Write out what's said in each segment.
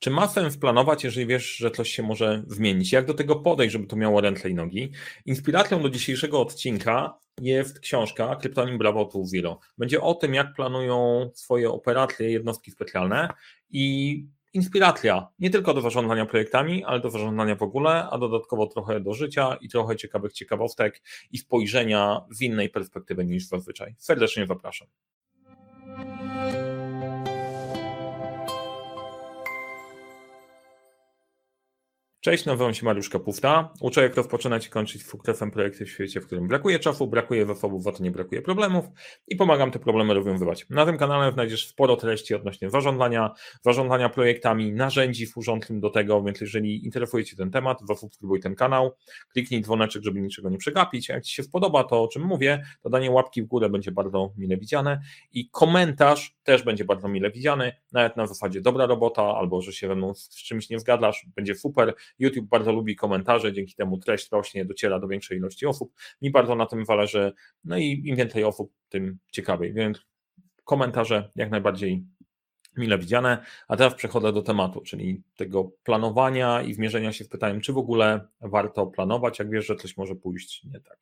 Czy ma sens planować, jeżeli wiesz, że coś się może zmienić? Jak do tego podejść, żeby to miało ręce i nogi? Inspiracją do dzisiejszego odcinka jest książka Kryptonim Bravo to Zero. Będzie o tym, jak planują swoje operacje jednostki specjalne i inspiracja nie tylko do zarządzania projektami, ale do zarządzania w ogóle, a dodatkowo trochę do życia i trochę ciekawych ciekawostek i spojrzenia z innej perspektywy niż zazwyczaj. Serdecznie zapraszam. Cześć, nazywam się Mariusz Kapufta. Uczę jak rozpoczynać i kończyć sukcesem projekty w świecie, w którym brakuje czasu, brakuje zasobów, za to nie brakuje problemów i pomagam te problemy rozwiązywać. Na tym kanale znajdziesz sporo treści odnośnie zarządzania, zarządzania projektami, narzędzi służącym do tego, więc jeżeli interesuje Cię ten temat, zasubskrybuj ten kanał, kliknij dzwoneczek, żeby niczego nie przegapić. Jak Ci się spodoba to, o czym mówię, to danie łapki w górę będzie bardzo mile widziane i komentarz też będzie bardzo mile widziany, nawet na zasadzie dobra robota albo że się ze mną z czymś nie zgadzasz, będzie super YouTube bardzo lubi komentarze, dzięki temu treść rośnie, dociera do większej ilości osób. Mi bardzo na tym zależy, no i im więcej osób, tym ciekawiej. Więc komentarze jak najbardziej mile widziane. A teraz przechodzę do tematu, czyli tego planowania i zmierzenia się z pytaniem, czy w ogóle warto planować, jak wiesz, że coś może pójść nie tak.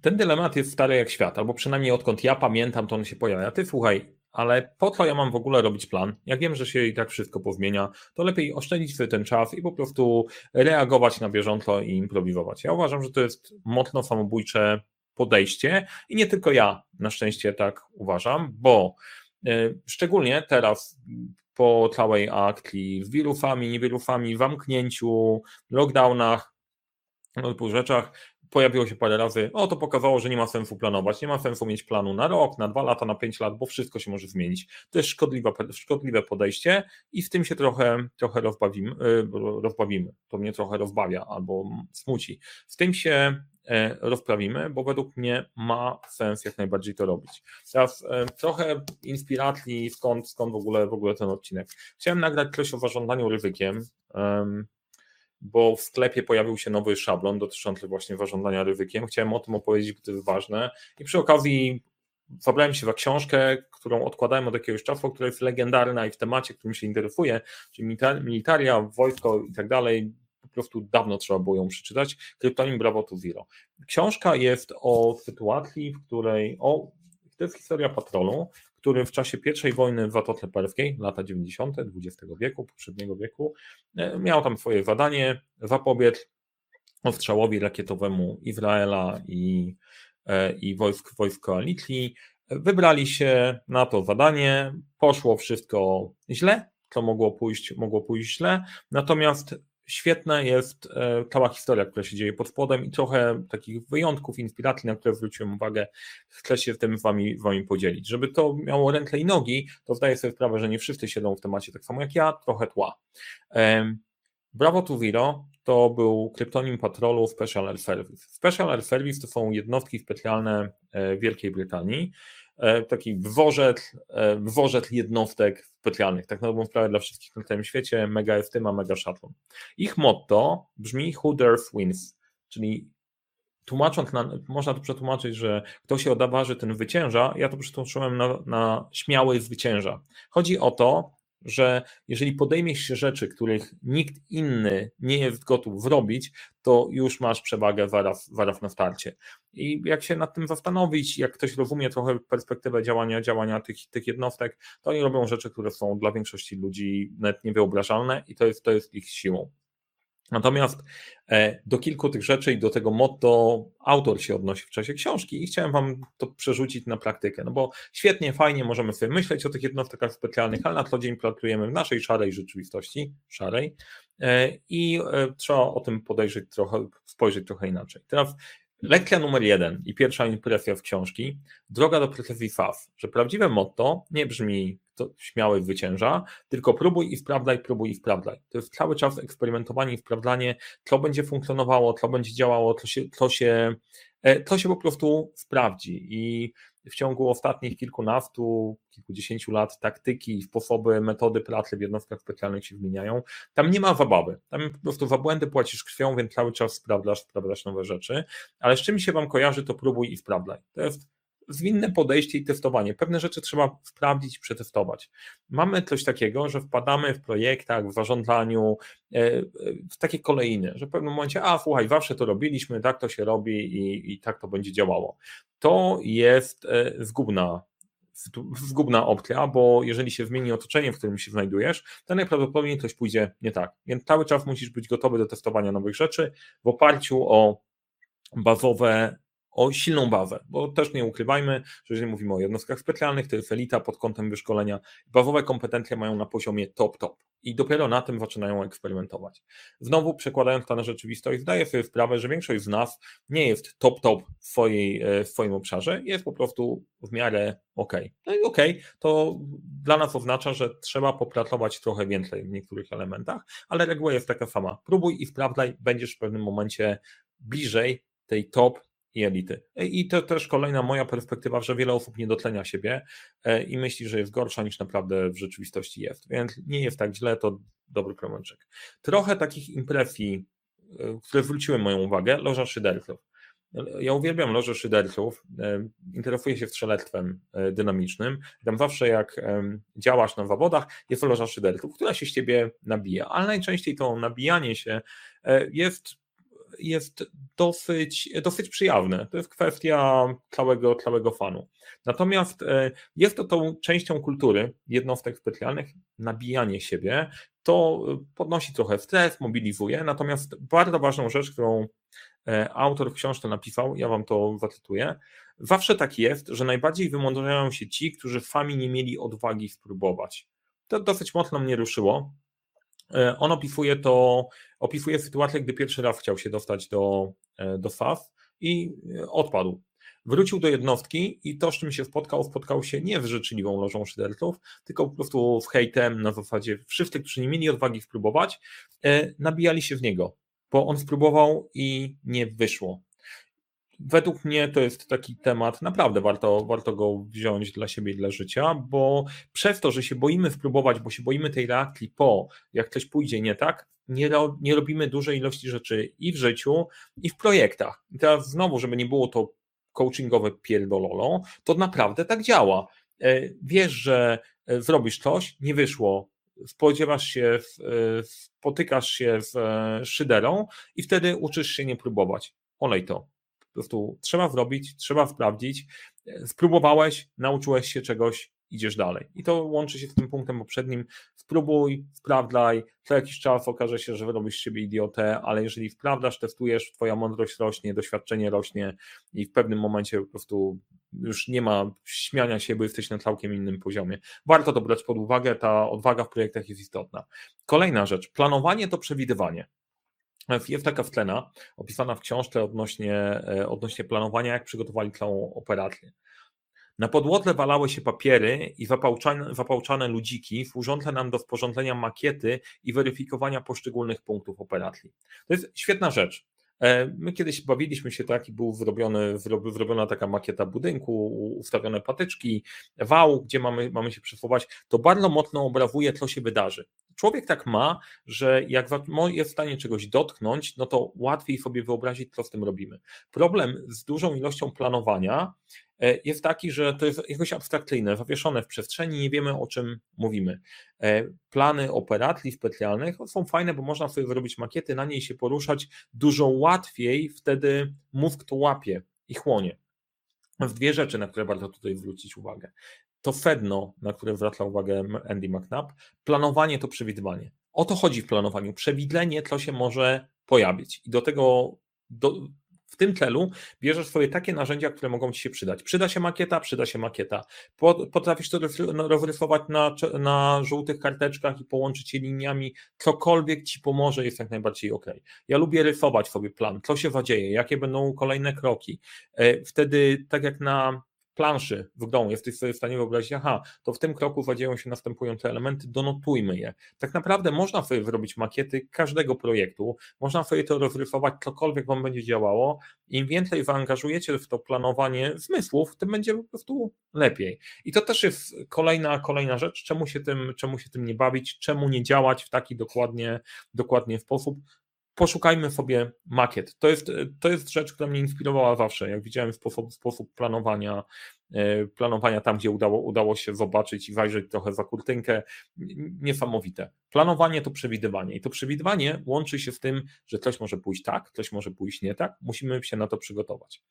Ten dylemat jest stary jak świat, albo przynajmniej odkąd ja pamiętam, to on się pojawia. Ty słuchaj, ale po co ja mam w ogóle robić plan? Jak wiem, że się i tak wszystko pozmienia, to lepiej oszczędzić sobie ten czas i po prostu reagować na bieżąco i improwizować. Ja uważam, że to jest mocno samobójcze podejście i nie tylko ja na szczęście tak uważam, bo e, szczególnie teraz po całej akcji z wirusami, niewirusami, zamknięciu, lockdownach, no, typu rzeczach, pojawiło się parę razy, o to pokazało, że nie ma sensu planować, nie ma sensu mieć planu na rok, na dwa lata, na pięć lat, bo wszystko się może zmienić. To jest szkodliwe, szkodliwe podejście i w tym się trochę, trochę rozbawimy, rozbawimy. To mnie trochę rozbawia albo smuci. W tym się e, rozprawimy, bo według mnie ma sens jak najbardziej to robić. Teraz e, trochę inspiracji, skąd, skąd w, ogóle, w ogóle ten odcinek. Chciałem nagrać coś o zarządzaniu ryzykiem bo w sklepie pojawił się nowy szablon dotyczący właśnie zarządzania ryzykiem. Chciałem o tym opowiedzieć, bo to jest ważne. I przy okazji zabrałem się za książkę, którą odkładałem od jakiegoś czasu, która jest legendarna i w temacie, którym się interesuje, czyli militaria, wojsko i tak dalej. Po prostu dawno trzeba było ją przeczytać. Kryptonim Bravo to Zero. Książka jest o sytuacji, w której o, to jest historia patrolu, który w czasie I wojny w Zatoce Perskiej, lata 90. XX wieku, poprzedniego wieku, e, miał tam swoje zadanie zapobiec ostrzałowi rakietowemu Izraela i, e, i wojsk, wojsk koalicji. Wybrali się na to zadanie, poszło wszystko źle, co mogło pójść, mogło pójść źle, natomiast świetna jest e, cała historia, która się dzieje pod spodem i trochę takich wyjątków, inspiracji, na które zwróciłem uwagę, chcę się tym wami, wami podzielić. Żeby to miało ręce i nogi, to zdaję sobie sprawę, że nie wszyscy siedzą w temacie tak samo jak ja, trochę tła. Bravo to Zero to był kryptonim patrolu Special Air Service. Special Air Service to są jednostki specjalne e, Wielkiej Brytanii, taki dworzec, e, dworzec jednostek specjalnych, tak na dobrą sprawę dla wszystkich na całym świecie, mega a mega shuttle. Ich motto brzmi Who Dares Wins, czyli tłumacząc, na, można to przetłumaczyć, że kto się odważy, ten wycięża, ja to przetłumaczyłem na, na śmiały zwycięża. Chodzi o to, że jeżeli podejmiesz się rzeczy, których nikt inny nie jest gotów zrobić, to już masz przewagę zaraz, zaraz na starcie. I jak się nad tym zastanowić, jak ktoś rozumie trochę perspektywę działania, działania tych, tych jednostek, to oni robią rzeczy, które są dla większości ludzi nawet niewyobrażalne i to jest, to jest ich siłą. Natomiast e, do kilku tych rzeczy i do tego motto autor się odnosi w czasie książki i chciałem Wam to przerzucić na praktykę, no bo świetnie, fajnie możemy sobie myśleć o tych jednostkach specjalnych, ale na co dzień pracujemy w naszej szarej rzeczywistości, szarej e, i e, trzeba o tym podejrzeć trochę, spojrzeć trochę inaczej. Teraz Lekcja numer jeden i pierwsza impresja w książki, droga do precyzji FAF, że prawdziwe motto nie brzmi to śmiały zwycięża, tylko próbuj i sprawdzaj, próbuj i sprawdzaj. To jest cały czas eksperymentowanie i sprawdzanie, co będzie funkcjonowało, co będzie działało, co się, co się, e, co się po prostu sprawdzi. I w ciągu ostatnich kilkunastu, kilkudziesięciu lat taktyki, sposoby, metody pracy w jednostkach specjalnych się zmieniają. Tam nie ma zabawy. Tam po prostu za błędy płacisz krwią, więc cały czas sprawdzasz, sprawdzasz nowe rzeczy. Ale z czym się Wam kojarzy, to próbuj i sprawdzaj. To jest zwinne podejście i testowanie. Pewne rzeczy trzeba sprawdzić przetestować. Mamy coś takiego, że wpadamy w projektach, w zarządzaniu, e, w takie kolejny, że w pewnym momencie, a słuchaj, zawsze to robiliśmy, tak to się robi i, i tak to będzie działało. To jest e, zgubna zgubna opcja, bo jeżeli się zmieni otoczenie, w którym się znajdujesz, to najprawdopodobniej coś pójdzie nie tak. Więc cały czas musisz być gotowy do testowania nowych rzeczy w oparciu o bazowe o silną bazę, bo też nie ukrywajmy, że jeżeli mówimy o jednostkach specjalnych, to jest elita pod kątem wyszkolenia, bazowe kompetencje mają na poziomie top-top i dopiero na tym zaczynają eksperymentować. Znowu przekładając to na rzeczywistość, zdaję sobie sprawę, że większość z nas nie jest top-top w, swojej, e, w swoim obszarze, jest po prostu w miarę ok. No i ok, to dla nas oznacza, że trzeba popracować trochę więcej w niektórych elementach, ale reguła jest taka sama. Próbuj i sprawdzaj, będziesz w pewnym momencie bliżej tej top i elity. I to też kolejna moja perspektywa, że wiele osób nie dotlenia siebie e, i myśli, że jest gorsza niż naprawdę w rzeczywistości jest. Więc nie jest tak źle, to dobry promyczek. Trochę takich impresji, e, które zwróciły moją uwagę, loża szyderców. Ja uwielbiam loże szyderców, e, interesuję się strzelectwem dynamicznym. Tam zawsze jak działasz na zawodach, jest loża szyderców, która się z ciebie nabija, ale najczęściej to nabijanie się jest jest dosyć, dosyć przyjawne. To jest kwestia całego, całego fanu. Natomiast e, jest to tą częścią kultury jednostek specjalnych, nabijanie siebie. To podnosi trochę stres, mobilizuje. Natomiast bardzo ważną rzecz, którą e, autor w książce napisał, ja wam to zacytuję. Zawsze tak jest, że najbardziej wymądrzają się ci, którzy sami nie mieli odwagi spróbować. To dosyć mocno mnie ruszyło, E, on opisuje to, opisuje sytuację, gdy pierwszy raz chciał się dostać do, e, do FAF i e, odpadł. Wrócił do jednostki i to, z czym się spotkał, spotkał się nie z życzliwą lożą szyderców, tylko po prostu w hejtem na zasadzie wszyscy, którzy nie mieli odwagi spróbować, nabijali się w niego, bo on spróbował i nie wyszło według mnie to jest taki temat, naprawdę warto, warto go wziąć dla siebie i dla życia, bo przez to, że się boimy spróbować, bo się boimy tej reakcji po, jak coś pójdzie nie tak, nie, ro, nie robimy dużej ilości rzeczy i w życiu, i w projektach. I teraz znowu, żeby nie było to coachingowe pierdololo, to naprawdę tak działa. E, wiesz, że e, zrobisz coś, nie wyszło, spodziewasz się, e, spotykasz się z szyderą i wtedy uczysz się nie próbować. Olej to po prostu trzeba zrobić, trzeba sprawdzić. Spróbowałeś, nauczyłeś się czegoś, idziesz dalej. I to łączy się z tym punktem poprzednim. Spróbuj, sprawdzaj, co jakiś czas okaże się, że robisz z siebie idiotę, ale jeżeli sprawdzasz, testujesz, twoja mądrość rośnie, doświadczenie rośnie i w pewnym momencie po prostu już nie ma śmiania się, bo jesteś na całkiem innym poziomie. Warto to brać pod uwagę, ta odwaga w projektach jest istotna. Kolejna rzecz, planowanie to przewidywanie. Jest taka scena opisana w książce odnośnie, e, odnośnie planowania, jak przygotowali całą operację. Na podłodze walały się papiery i zapałczane, zapałczane ludziki służące nam do sporządzenia makiety i weryfikowania poszczególnych punktów operacji. To jest świetna rzecz. E, my kiedyś bawiliśmy się tak i był zrobiony, zrobiona taka makieta budynku, ustawione patyczki, wał, gdzie mamy, mamy się przesuwać. To bardzo mocno obrazuje, co się wydarzy. Człowiek tak ma, że jak jest w stanie czegoś dotknąć, no to łatwiej sobie wyobrazić, co z tym robimy. Problem z dużą ilością planowania e, jest taki, że to jest jakoś abstrakcyjne, zawieszone w przestrzeni, nie wiemy o czym mówimy. E, plany operacji specjalnych są fajne, bo można sobie zrobić makiety, na niej się poruszać dużo łatwiej, wtedy mózg to łapie i chłonie. Dwie rzeczy, na które warto tutaj zwrócić uwagę to sedno, na które zwraca uwagę Andy McNabb, planowanie to przewidywanie. O to chodzi w planowaniu. Przewidzenie, co się może pojawić. I do tego, do, w tym celu bierzesz swoje takie narzędzia, które mogą ci się przydać. Przyda się makieta, przyda się makieta. Potrafisz to no, rozrysować na, na żółtych karteczkach i połączyć je liniami. Cokolwiek ci pomoże, jest jak najbardziej ok. Ja lubię rysować sobie plan, co się zadzieje, jakie będą kolejne kroki. E, wtedy, tak jak na planszy w grą, jesteś sobie w stanie wyobrazić, aha, to w tym kroku zadzieją się następujące elementy, donotujmy je. Tak naprawdę można sobie wyrobić makiety każdego projektu, można sobie to rozrysować, cokolwiek Wam będzie działało. Im więcej zaangażujecie w to planowanie zmysłów, tym będzie po prostu lepiej. I to też jest kolejna, kolejna rzecz, czemu się, tym, czemu się tym nie bawić, czemu nie działać w taki dokładnie, dokładnie sposób, poszukajmy sobie makiet. To jest, to jest rzecz, która mnie inspirowała zawsze. Jak widziałem sposób, sposób planowania, e, planowania tam, gdzie udało, udało się zobaczyć i wajrzeć trochę za kurtynkę, niesamowite. Planowanie to przewidywanie i to przewidywanie łączy się z tym, że coś może pójść tak, coś może pójść nie tak, musimy się na to przygotować.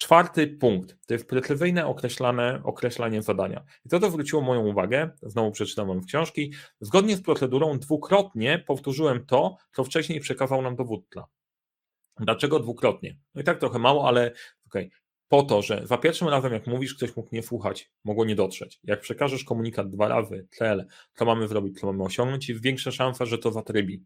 Czwarty punkt to jest precyzyjne określane, określanie zadania. I to, to zwróciło moją uwagę, znowu przeczytam wam książki. Zgodnie z procedurą dwukrotnie powtórzyłem to, co wcześniej przekazał nam dowódca. Dlaczego dwukrotnie? No i tak trochę mało, ale okej. Okay. Po to, że za pierwszym razem, jak mówisz, ktoś mógł nie słuchać, mogło nie dotrzeć. Jak przekażesz komunikat dwa razy, cel, co mamy zrobić, co mamy osiągnąć, jest większa szansa, że to zatrybi.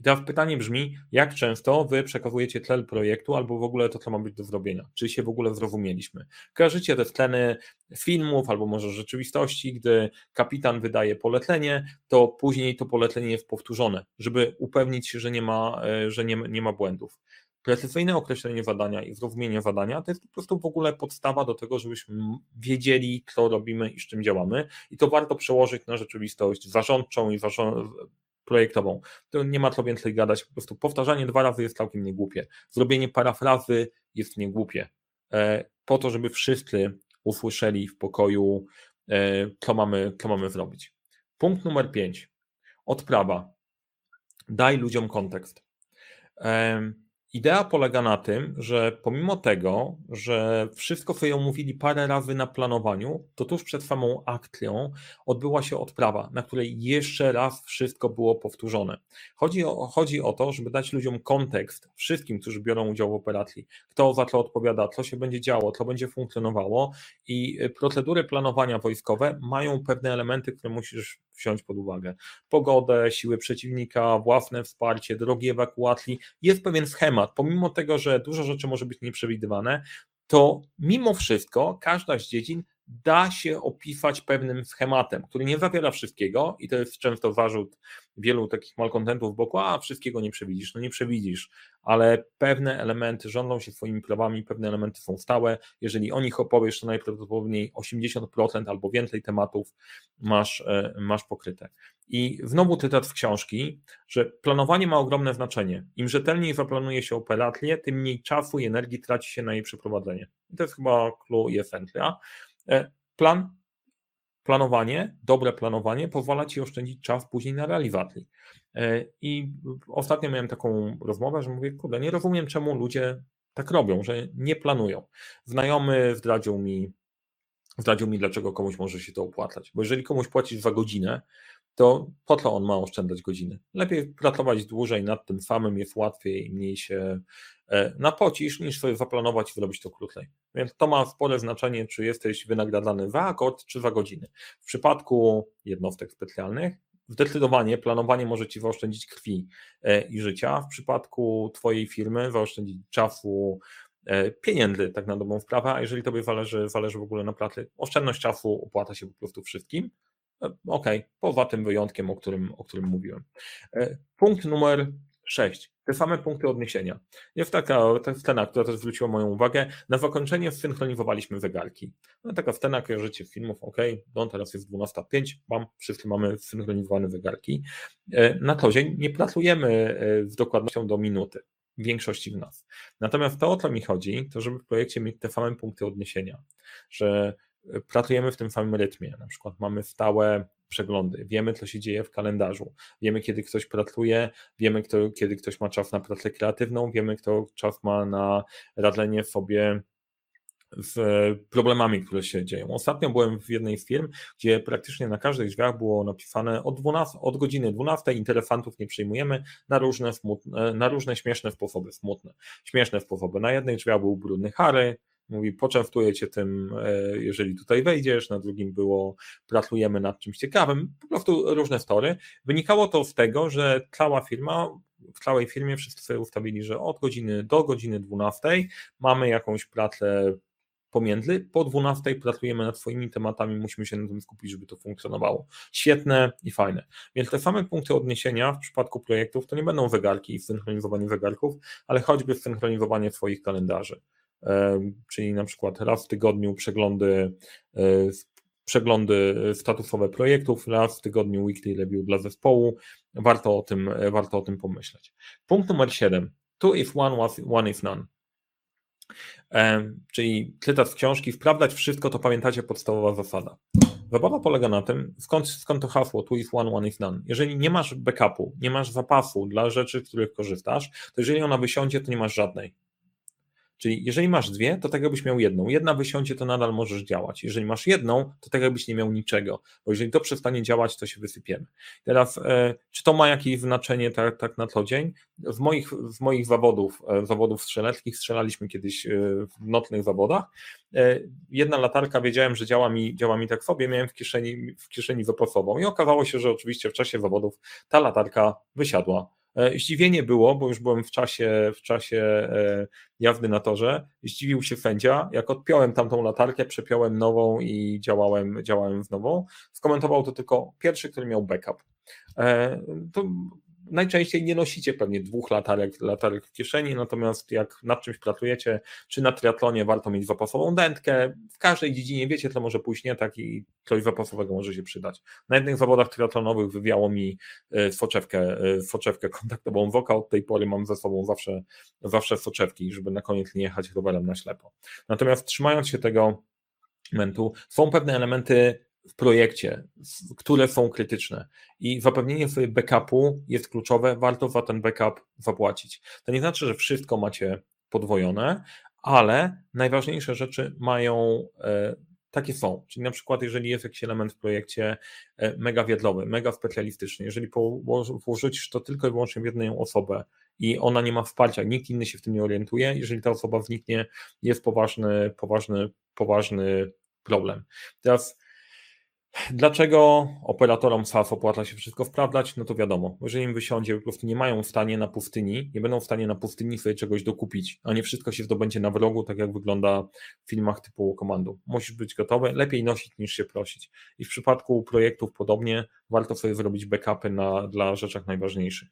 I teraz pytanie brzmi, jak często wy przekazujecie cel projektu albo w ogóle to, co ma być do zrobienia? Czy się w ogóle zrozumieliśmy? Kojarzycie te tleny filmów albo może rzeczywistości, gdy kapitan wydaje polecenie, to później to polecenie jest powtórzone, żeby upewnić się, że nie ma, e, że nie, nie ma błędów. Precyzyjne określenie zadania i zrozumienie zadania to jest po prostu w ogóle podstawa do tego, żebyśmy wiedzieli, co robimy i z czym działamy. I to warto przełożyć na rzeczywistość zarządczą i projektową. To nie ma co więcej gadać, po prostu powtarzanie dwa razy jest całkiem niegłupie. Zrobienie parafrazy jest niegłupie. E, po to, żeby wszyscy usłyszeli w pokoju, e, co mamy, co mamy zrobić. Punkt numer pięć. Odprawa. Daj ludziom kontekst. Idea polega na tym, że pomimo tego, że wszystko co ją mówili parę razy na planowaniu, to tuż przed samą akcją odbyła się odprawa, na której jeszcze raz wszystko było powtórzone. Chodzi o, chodzi o to, żeby dać ludziom kontekst, wszystkim, którzy biorą udział w operacji, kto za co odpowiada, co się będzie działo, co będzie funkcjonowało i procedury planowania wojskowe mają pewne elementy, które musisz wziąć pod uwagę. Pogodę, siły przeciwnika, własne wsparcie, drogi ewakuacji. Jest pewien schemat, pomimo tego, że dużo rzeczy może być nieprzewidywane, to mimo wszystko każda z dziedzin da się opisać pewnym schematem, który nie zawiera wszystkiego i to jest często zarzut wielu takich malkontentów boku, a wszystkiego nie przewidzisz. No nie przewidzisz, ale pewne elementy rządzą się swoimi prawami, pewne elementy są stałe. Jeżeli o nich opowiesz, to najprawdopodobniej 80% albo więcej tematów masz, e, masz pokryte. I znowu cytat z książki, że planowanie ma ogromne znaczenie. Im rzetelniej zaplanuje się operację, tym mniej czasu i energii traci się na jej przeprowadzenie. I to jest chyba clue i esencja. E, plan, planowanie, dobre planowanie pozwala ci oszczędzić czas później na realizację. E, I ostatnio miałem taką rozmowę, że mówię, kurde, nie rozumiem, czemu ludzie tak robią, że nie planują. Znajomy zdradził mi, zdradził mi, dlaczego komuś może się to opłacać. Bo jeżeli komuś płacisz za godzinę, to po co on ma oszczędzać godziny? Lepiej pracować dłużej nad tym samym, jest łatwiej i mniej się e, napocisz, niż sobie zaplanować i zrobić to krócej. Więc to ma spore znaczenie, czy jesteś wynagradzany za akord, czy za godziny. W przypadku jednostek specjalnych zdecydowanie planowanie może Ci zaoszczędzić krwi e, i życia. W przypadku Twojej firmy zaoszczędzić czasu, e, pieniędzy, tak na dobrą sprawę, a jeżeli Tobie zależy, zależy w ogóle na pracy, oszczędność czasu opłaca się po prostu wszystkim. E, okej, poza tym wyjątkiem, o którym, o którym mówiłem. Punkt numer 6. Te same punkty odniesienia. Jest taka scena, która też zwróciła moją uwagę. Na zakończenie zsynchronizowaliśmy zegarki. No, taka scena, kojarzycie z filmów, ok, no teraz jest 12.05, mam, wszyscy mamy zsynchronizowane zegarki. E, na to dzień nie pracujemy e, z dokładnością do minuty większości w nas. Natomiast to, o co mi chodzi, to żeby w projekcie mieć te same punkty odniesienia, że pracujemy w tym samym rytmie. Na przykład mamy stałe przeglądy, wiemy, co się dzieje w kalendarzu, wiemy, kiedy ktoś pracuje, wiemy, kto, kiedy ktoś ma czas na pracę kreatywną, wiemy, kto czas ma na radzenie sobie z problemami, które się dzieją. Ostatnio byłem w jednej z firm, gdzie praktycznie na każdych drzwiach było napisane od, 12, od godziny 12 interesantów nie przyjmujemy na różne, smutne, na różne śmieszne sposoby, smutne, śmieszne sposoby. Na jednej drzwiach był brudny Harry, Mówi, poczęstuję cię tym, e, jeżeli tutaj wejdziesz. Na drugim było, pracujemy nad czymś ciekawym. Po prostu różne story. Wynikało to z tego, że cała firma, w całej firmie wszyscy ustawili, że od godziny do godziny 12 mamy jakąś pracę pomiędzy. Po 12 pracujemy nad swoimi tematami, musimy się na tym skupić, żeby to funkcjonowało. Świetne i fajne. Więc te same punkty odniesienia w przypadku projektów to nie będą zegarki i synchronizowanie zegarków, ale choćby synchronizowanie swoich kalendarzy czyli na przykład raz w tygodniu przeglądy e, przeglądy statusowe projektów, raz w tygodniu weekly review dla zespołu. Warto o tym, warto o tym pomyśleć. Punkt numer 7. Two if one, was, one if none. Czyli cytat z książki, wprawdać wszystko, to pamiętacie podstawowa zasada. Zabawa polega na tym, skąd, skąd to hasło two is one, one is none. Jeżeli nie masz backupu, nie masz zapasu dla rzeczy, z których korzystasz, to jeżeli ona wysiądzie, to nie masz żadnej. Czyli jeżeli masz dwie, to tak jakbyś miał jedną. Jedna wysiądzie, to nadal możesz działać. Jeżeli masz jedną, to tak jakbyś nie miał niczego, bo jeżeli to przestanie działać, to się wysypiemy. Teraz, e, czy to ma jakieś znaczenie tak, tak na co dzień? W moich, w moich zawodów, e, zawodów strzeleckich strzelaliśmy kiedyś e, w nocnych zawodach. Jedna latarka, wiedziałem, że działa mi, działa mi tak sobie, miałem w kieszeni, w kieszeni zapasową i okazało się, że oczywiście w czasie zawodów ta latarka wysiadła zdziwienie było, bo już byłem w czasie, w czasie e, jazdy na torze. Zdziwił się sędzia, jak odpiąłem tamtą latarkę, przepiąłem nową i działałem, działałem w nową. Skomentował to tylko pierwszy, który miał backup. E, to najczęściej nie nosicie pewnie dwóch latarek, latarek w kieszeni, natomiast jak nad czymś pracujecie, czy na triatlonie warto mieć zapasową dętkę, w każdej dziedzinie wiecie, co może pójść nie tak i coś zapasowego może się przydać. Na jednych zawodach triatlonowych wywiało mi e, soczewkę, e, soczewkę kontaktową woka, od tej pory mam ze sobą zawsze, zawsze soczewki, żeby na koniec nie jechać rowerem na ślepo. Natomiast trzymając się tego momentu, są pewne elementy w projekcie, które są krytyczne. I zapewnienie sobie backupu jest kluczowe, warto za ten backup zapłacić. To nie znaczy, że wszystko macie podwojone, ale najważniejsze rzeczy mają e, takie są. Czyli na przykład, jeżeli jest jakiś element w projekcie e, mega wiedlowy, mega specjalistyczny, jeżeli włożysz to tylko i wyłącznie w jedną osobę i ona nie ma wsparcia, nikt inny się w tym nie orientuje, jeżeli ta osoba zniknie, jest poważny, poważny, poważny problem. Teraz Dlaczego operatorom SaaS opłaca się wszystko wprawdzać? No to wiadomo, jeżeli im wysiądzie, po prostu nie mają w stanie na pustyni, nie będą w stanie na pustyni sobie czegoś dokupić, a nie wszystko się zdobędzie na wrogu, tak jak wygląda w filmach typu komandu. Musisz być gotowy, lepiej nosić niż się prosić. I w przypadku projektów podobnie, warto sobie zrobić backupy na, dla rzeczach najważniejszych.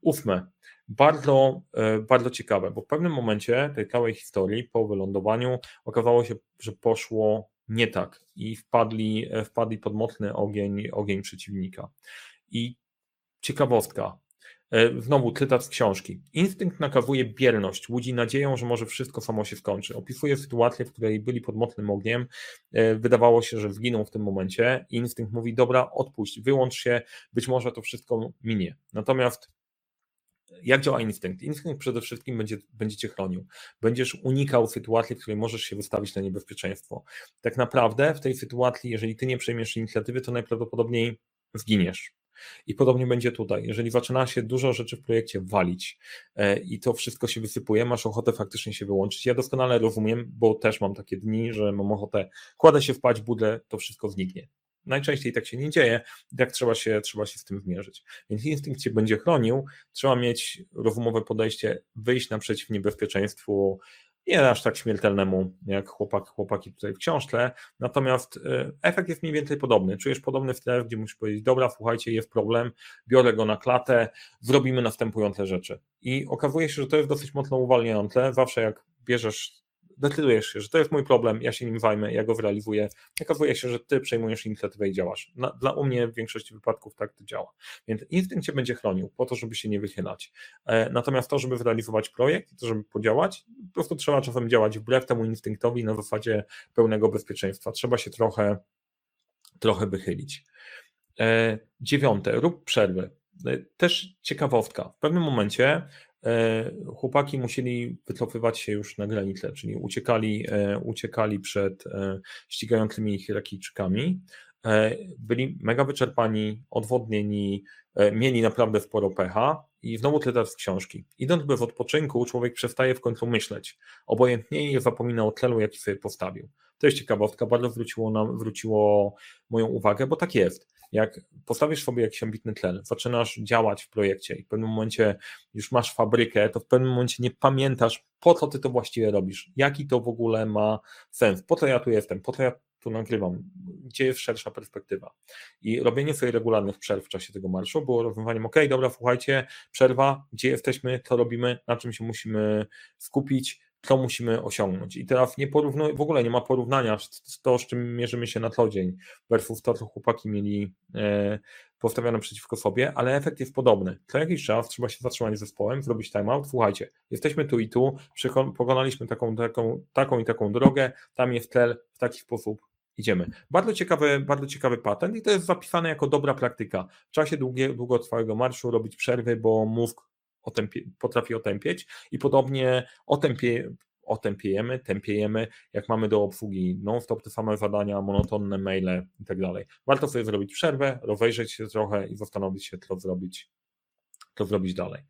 Ósme, bardzo, e, bardzo ciekawe, bo w pewnym momencie tej całej historii po wylądowaniu okazało się, że poszło nie tak i wpadli, e, wpadli pod mocny ogień, ogień przeciwnika. I ciekawostka, e, Znowu cytat z książki. Instynkt nakazuje bierność, łudzi nadzieją, że może wszystko samo się skończy. Opisuje sytuację, w której byli pod mocnym ogniem. E, wydawało się, że zginą w tym momencie. Instynkt mówi: Dobra, odpuść, wyłącz się, być może to wszystko minie. Natomiast jak działa instynkt? Instynkt przede wszystkim będzie, będzie cię chronił. Będziesz unikał sytuacji, w której możesz się wystawić na niebezpieczeństwo. Tak naprawdę w tej sytuacji, jeżeli ty nie przejmiesz inicjatywy, to najprawdopodobniej zginiesz. I podobnie będzie tutaj. Jeżeli zaczyna się dużo rzeczy w projekcie walić e, i to wszystko się wysypuje, masz ochotę faktycznie się wyłączyć. Ja doskonale rozumiem, bo też mam takie dni, że mam ochotę, kładę się wpaść, budę, to wszystko zniknie. Najczęściej tak się nie dzieje, tak trzeba się, trzeba się z tym zmierzyć. Więc instynkt cię będzie chronił, trzeba mieć rozumowe podejście, wyjść naprzeciw niebezpieczeństwu, nie aż tak śmiertelnemu jak chłopak, chłopaki tutaj w książce, natomiast y, efekt jest mniej więcej podobny. Czujesz podobny stres, gdzie musisz powiedzieć, dobra, słuchajcie, jest problem, biorę go na klatę, zrobimy następujące rzeczy. I okazuje się, że to jest dosyć mocno uwalniające. Zawsze jak bierzesz decydujesz się, że to jest mój problem, ja się nim zajmę, ja go zrealizuję. Okazuje się, że ty przejmujesz inicjatywę i działasz. Na, dla u mnie w większości wypadków tak to działa. Więc instynkt cię będzie chronił po to, żeby się nie wychylać. E, natomiast to, żeby zrealizować projekt, to, żeby podziałać, po prostu trzeba czasem działać wbrew temu instynktowi na zasadzie pełnego bezpieczeństwa. Trzeba się trochę, trochę wychylić. E, dziewiąte, rób przerwy. E, też ciekawostka. W pewnym momencie chłopaki musieli wycofywać się już na granicę, czyli uciekali, e, uciekali przed e, ścigającymi ich Irakijczykami. Byli mega wyczerpani, odwodnieni, mieli naprawdę sporo pecha i znowu tyle z książki. Idąc bez odpoczynku, człowiek przestaje w końcu myśleć. Obojętnie zapomina o celu, jaki sobie postawił. To jest ciekawostka, bardzo zwróciło, nam, zwróciło moją uwagę, bo tak jest jak postawisz sobie jakiś ambitny cel, zaczynasz działać w projekcie i w pewnym momencie już masz fabrykę, to w pewnym momencie nie pamiętasz, po co ty to właściwie robisz, jaki to w ogóle ma sens, po co ja tu jestem, po co ja tu nagrywam, gdzie jest szersza perspektywa. I robienie sobie regularnych przerw w czasie tego marszu było rozwiązaniem, ok, dobra, słuchajcie, przerwa, gdzie jesteśmy, co robimy, na czym się musimy skupić, co musimy osiągnąć. I teraz nie w ogóle nie ma porównania z to, z czym mierzymy się na co dzień, versus to, co chłopaki mieli e, postawione przeciwko sobie, ale efekt jest podobny. Co jakiś czas trzeba się zatrzymać z zespołem, zrobić timeout. Słuchajcie, jesteśmy tu i tu, pokonaliśmy taką, taką, taką i taką drogę, tam jest cel, w taki sposób idziemy. Bardzo ciekawy, bardzo ciekawy patent i to jest zapisane jako dobra praktyka. W czasie długie, długotrwałego marszu robić przerwy, bo mózg otępie, potrafi otępieć i podobnie otępie, otępiejemy, tępiejemy, jak mamy do obsługi non-stop te same zadania, monotonne maile i tak dalej. Warto sobie zrobić przerwę, rozejrzeć się trochę i zastanowić się, co zrobić, co zrobić dalej.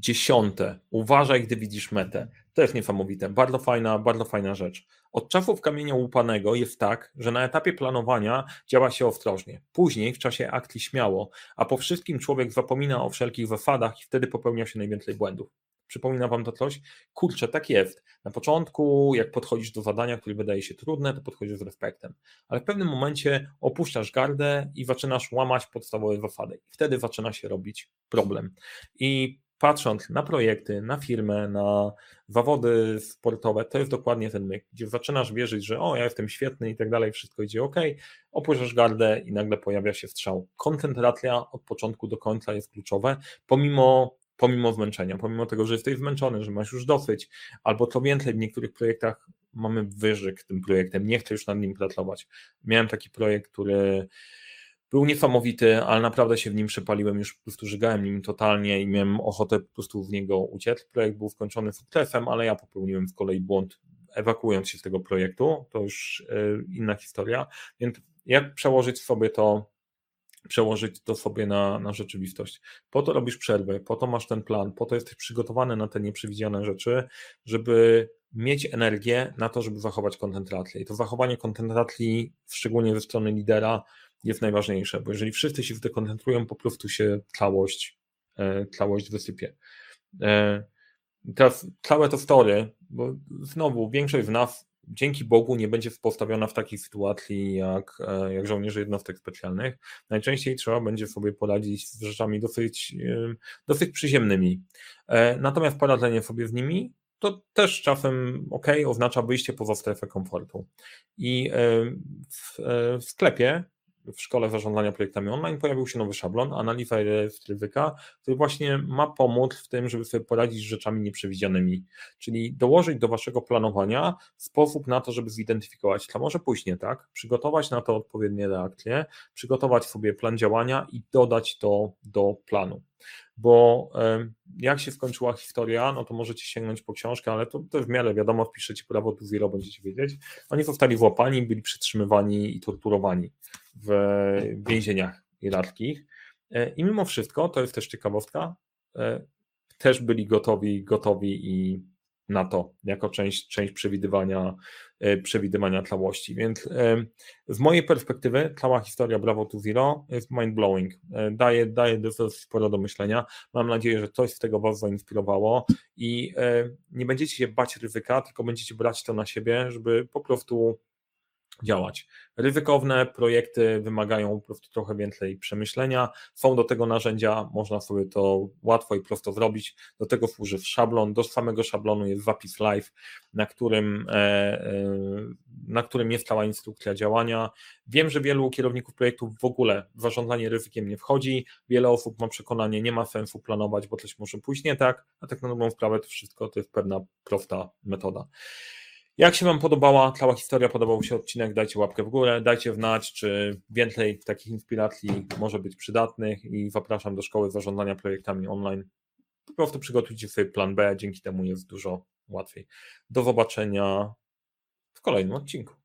Dziesiąte, uważaj, gdy widzisz metę. Jest niesamowite, bardzo fajna, bardzo fajna rzecz. Od czasów kamienia łupanego jest tak, że na etapie planowania działa się ostrożnie, później w czasie akcji śmiało, a po wszystkim człowiek zapomina o wszelkich zasadach i wtedy popełnia się najwięcej błędów. Przypomina Wam to coś? Kurczę, tak jest. Na początku, jak podchodzisz do zadania, które wydaje się trudne, to podchodzisz z respektem, ale w pewnym momencie opuszczasz gardę i zaczynasz łamać podstawowe zasady. I wtedy zaczyna się robić problem. I patrząc na projekty, na firmę, na zawody sportowe, to jest dokładnie ten myk, gdzie zaczynasz wierzyć, że o, ja jestem świetny i tak dalej, wszystko idzie ok, opuszczasz gardę i nagle pojawia się strzał. Koncentracja od początku do końca jest kluczowe, pomimo pomimo zmęczenia, pomimo tego, że jesteś zmęczony, że masz już dosyć, albo co więcej, w niektórych projektach mamy wyżyk tym projektem, nie chcę już nad nim pracować. Miałem taki projekt, który był niesamowity, ale naprawdę się w nim przepaliłem, już po prostu żygałem nim totalnie i miałem ochotę po prostu w niego uciec. Projekt był skończony sukcesem, ale ja popełniłem z kolei błąd, ewakuując się z tego projektu, to już e, inna historia, więc jak przełożyć sobie to przełożyć to sobie na, na rzeczywistość. Po to robisz przerwę, po to masz ten plan, po to jesteś przygotowany na te nieprzewidziane rzeczy, żeby mieć energię na to, żeby zachować koncentrację. I to zachowanie koncentracji, szczególnie ze strony lidera, jest najważniejsze, bo jeżeli wszyscy się zdekoncentrują, po prostu się całość, e, całość wysypie. E, teraz całe to story, bo znowu większość z nas dzięki Bogu nie będzie postawiona w takiej sytuacji jak, e, jak żołnierze jednostek specjalnych. Najczęściej trzeba będzie sobie poradzić z rzeczami dosyć, dosyć przyziemnymi. Natomiast poradzenie sobie z nimi to też czasem ok, oznacza wyjście poza strefę komfortu. I w, w sklepie w szkole zarządzania projektami online pojawił się nowy szablon, analiza ryzyka, który właśnie ma pomóc w tym, żeby sobie poradzić z rzeczami nieprzewidzianymi, czyli dołożyć do waszego planowania sposób na to, żeby zidentyfikować, co może pójść nie tak, przygotować na to odpowiednie reakcje, przygotować sobie plan działania i dodać to do planu. Bo jak się skończyła historia, no to możecie sięgnąć po książkę, ale to, to w miarę wiadomo, wpiszecie prawo tu zero, będziecie wiedzieć. Oni zostali włapani, byli przytrzymywani i torturowani w więzieniach irackich e, i mimo wszystko, to jest też ciekawostka, e, też byli gotowi, gotowi i na to, jako część, część przewidywania, e, przewidywania całości. Więc z mojej perspektywy cała historia Bravo to Zero jest mind-blowing. Daje, daje sporo do myślenia. Mam nadzieję, że coś z tego Was zainspirowało i nie będziecie się bać ryzyka, tylko będziecie brać to na siebie, żeby po prostu działać. Ryzykowne projekty wymagają po prostu trochę więcej przemyślenia. Są do tego narzędzia, można sobie to łatwo i prosto zrobić. Do tego służy szablon. Do samego szablonu jest zapis live, na którym, e, e, na którym jest cała instrukcja działania. Wiem, że wielu kierowników projektów w ogóle w zarządzanie ryzykiem nie wchodzi. Wiele osób ma przekonanie, nie ma sensu planować, bo coś może pójść nie tak, a tak na dobrą sprawę to wszystko to jest pewna prosta metoda. Jak się Wam podobała cała historia, podobał się odcinek, dajcie łapkę w górę, dajcie znać, czy więcej takich inspiracji może być przydatnych i zapraszam do szkoły zarządzania projektami online. Po prostu przygotujcie sobie plan B, dzięki temu jest dużo łatwiej. Do zobaczenia w kolejnym odcinku.